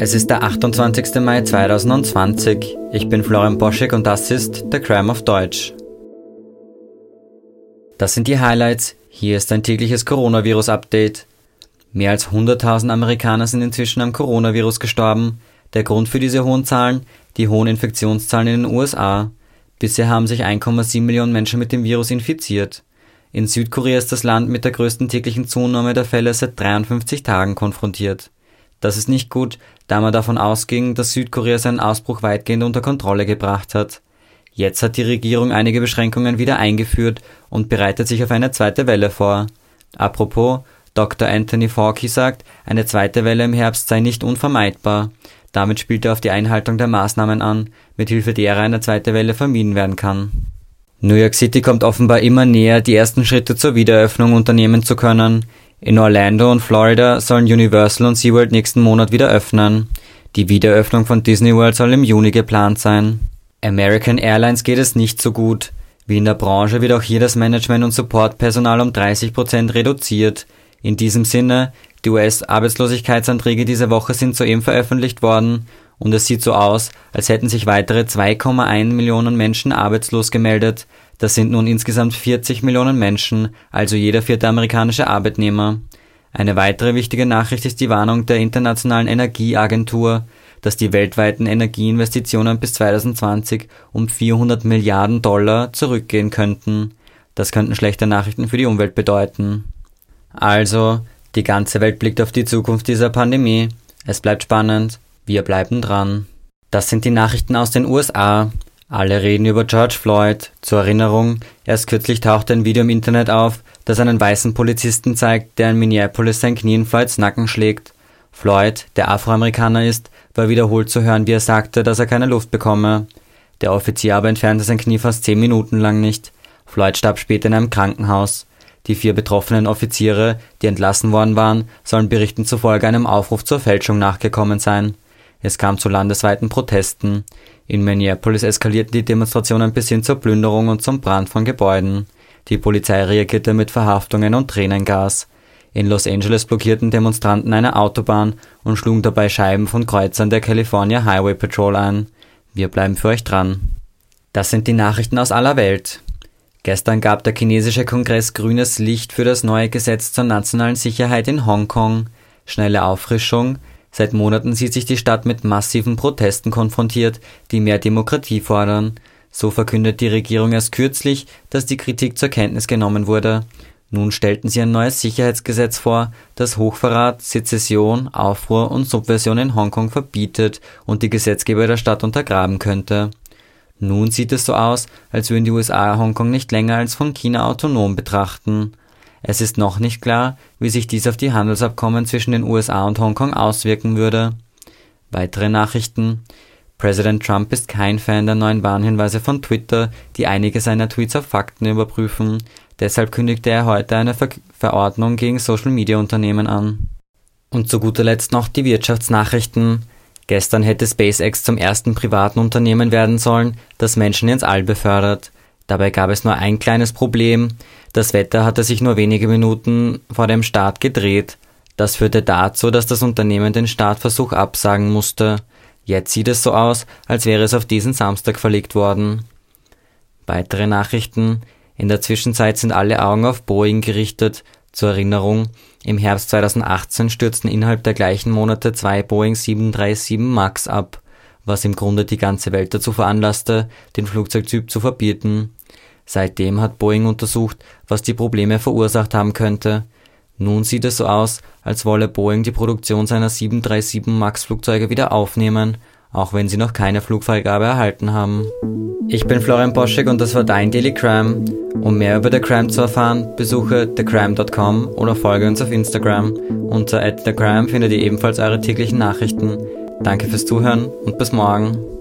Es ist der 28. Mai 2020. Ich bin Florian Boschek und das ist The Crime of Deutsch. Das sind die Highlights. Hier ist ein tägliches Coronavirus-Update. Mehr als 100.000 Amerikaner sind inzwischen am Coronavirus gestorben. Der Grund für diese hohen Zahlen? Die hohen Infektionszahlen in den USA. Bisher haben sich 1,7 Millionen Menschen mit dem Virus infiziert. In Südkorea ist das Land mit der größten täglichen Zunahme der Fälle seit 53 Tagen konfrontiert. Das ist nicht gut, da man davon ausging, dass Südkorea seinen Ausbruch weitgehend unter Kontrolle gebracht hat. Jetzt hat die Regierung einige Beschränkungen wieder eingeführt und bereitet sich auf eine zweite Welle vor. Apropos, Dr. Anthony Fauci sagt, eine zweite Welle im Herbst sei nicht unvermeidbar. Damit spielt er auf die Einhaltung der Maßnahmen an, mithilfe derer eine zweite Welle vermieden werden kann. New York City kommt offenbar immer näher, die ersten Schritte zur Wiedereröffnung unternehmen zu können. In Orlando und Florida sollen Universal und SeaWorld nächsten Monat wieder öffnen. Die Wiedereröffnung von Disney World soll im Juni geplant sein. American Airlines geht es nicht so gut. Wie in der Branche wird auch hier das Management- und Supportpersonal um 30 Prozent reduziert. In diesem Sinne, die US-Arbeitslosigkeitsanträge diese Woche sind soeben veröffentlicht worden und es sieht so aus, als hätten sich weitere 2,1 Millionen Menschen arbeitslos gemeldet, das sind nun insgesamt 40 Millionen Menschen, also jeder vierte amerikanische Arbeitnehmer. Eine weitere wichtige Nachricht ist die Warnung der Internationalen Energieagentur, dass die weltweiten Energieinvestitionen bis 2020 um 400 Milliarden Dollar zurückgehen könnten. Das könnten schlechte Nachrichten für die Umwelt bedeuten. Also, die ganze Welt blickt auf die Zukunft dieser Pandemie. Es bleibt spannend. Wir bleiben dran. Das sind die Nachrichten aus den USA. Alle reden über George Floyd. Zur Erinnerung, erst kürzlich tauchte ein Video im Internet auf, das einen weißen Polizisten zeigt, der in Minneapolis sein Knie in Floyds Nacken schlägt. Floyd, der Afroamerikaner ist, war wiederholt zu hören, wie er sagte, dass er keine Luft bekomme. Der Offizier aber entfernte sein Knie fast zehn Minuten lang nicht. Floyd starb später in einem Krankenhaus. Die vier betroffenen Offiziere, die entlassen worden waren, sollen Berichten zufolge einem Aufruf zur Fälschung nachgekommen sein. Es kam zu landesweiten Protesten. In Minneapolis eskalierten die Demonstrationen bis hin zur Plünderung und zum Brand von Gebäuden. Die Polizei reagierte mit Verhaftungen und Tränengas. In Los Angeles blockierten Demonstranten eine Autobahn und schlugen dabei Scheiben von Kreuzern der California Highway Patrol ein. Wir bleiben für euch dran. Das sind die Nachrichten aus aller Welt. Gestern gab der chinesische Kongress grünes Licht für das neue Gesetz zur nationalen Sicherheit in Hongkong. Schnelle Auffrischung, Seit Monaten sieht sich die Stadt mit massiven Protesten konfrontiert, die mehr Demokratie fordern. So verkündet die Regierung erst kürzlich, dass die Kritik zur Kenntnis genommen wurde. Nun stellten sie ein neues Sicherheitsgesetz vor, das Hochverrat, Sezession, Aufruhr und Subversion in Hongkong verbietet und die Gesetzgeber der Stadt untergraben könnte. Nun sieht es so aus, als würden die USA Hongkong nicht länger als von China autonom betrachten. Es ist noch nicht klar, wie sich dies auf die Handelsabkommen zwischen den USA und Hongkong auswirken würde. Weitere Nachrichten Präsident Trump ist kein Fan der neuen Warnhinweise von Twitter, die einige seiner Tweets auf Fakten überprüfen. Deshalb kündigte er heute eine Ver Verordnung gegen Social-Media-Unternehmen an. Und zu guter Letzt noch die Wirtschaftsnachrichten. Gestern hätte SpaceX zum ersten privaten Unternehmen werden sollen, das Menschen ins All befördert. Dabei gab es nur ein kleines Problem. Das Wetter hatte sich nur wenige Minuten vor dem Start gedreht. Das führte dazu, dass das Unternehmen den Startversuch absagen musste. Jetzt sieht es so aus, als wäre es auf diesen Samstag verlegt worden. Weitere Nachrichten. In der Zwischenzeit sind alle Augen auf Boeing gerichtet. Zur Erinnerung, im Herbst 2018 stürzten innerhalb der gleichen Monate zwei Boeing 737 MAX ab, was im Grunde die ganze Welt dazu veranlasste, den Flugzeugtyp zu verbieten. Seitdem hat Boeing untersucht, was die Probleme verursacht haben könnte. Nun sieht es so aus, als wolle Boeing die Produktion seiner 737 MAX Flugzeuge wieder aufnehmen, auch wenn sie noch keine Flugfreigabe erhalten haben. Ich bin Florian Boschek und das war dein Daily Crime. Um mehr über The Crime zu erfahren, besuche thecrime.com oder folge uns auf Instagram. Unter @thecrime findet ihr ebenfalls eure täglichen Nachrichten. Danke fürs Zuhören und bis morgen.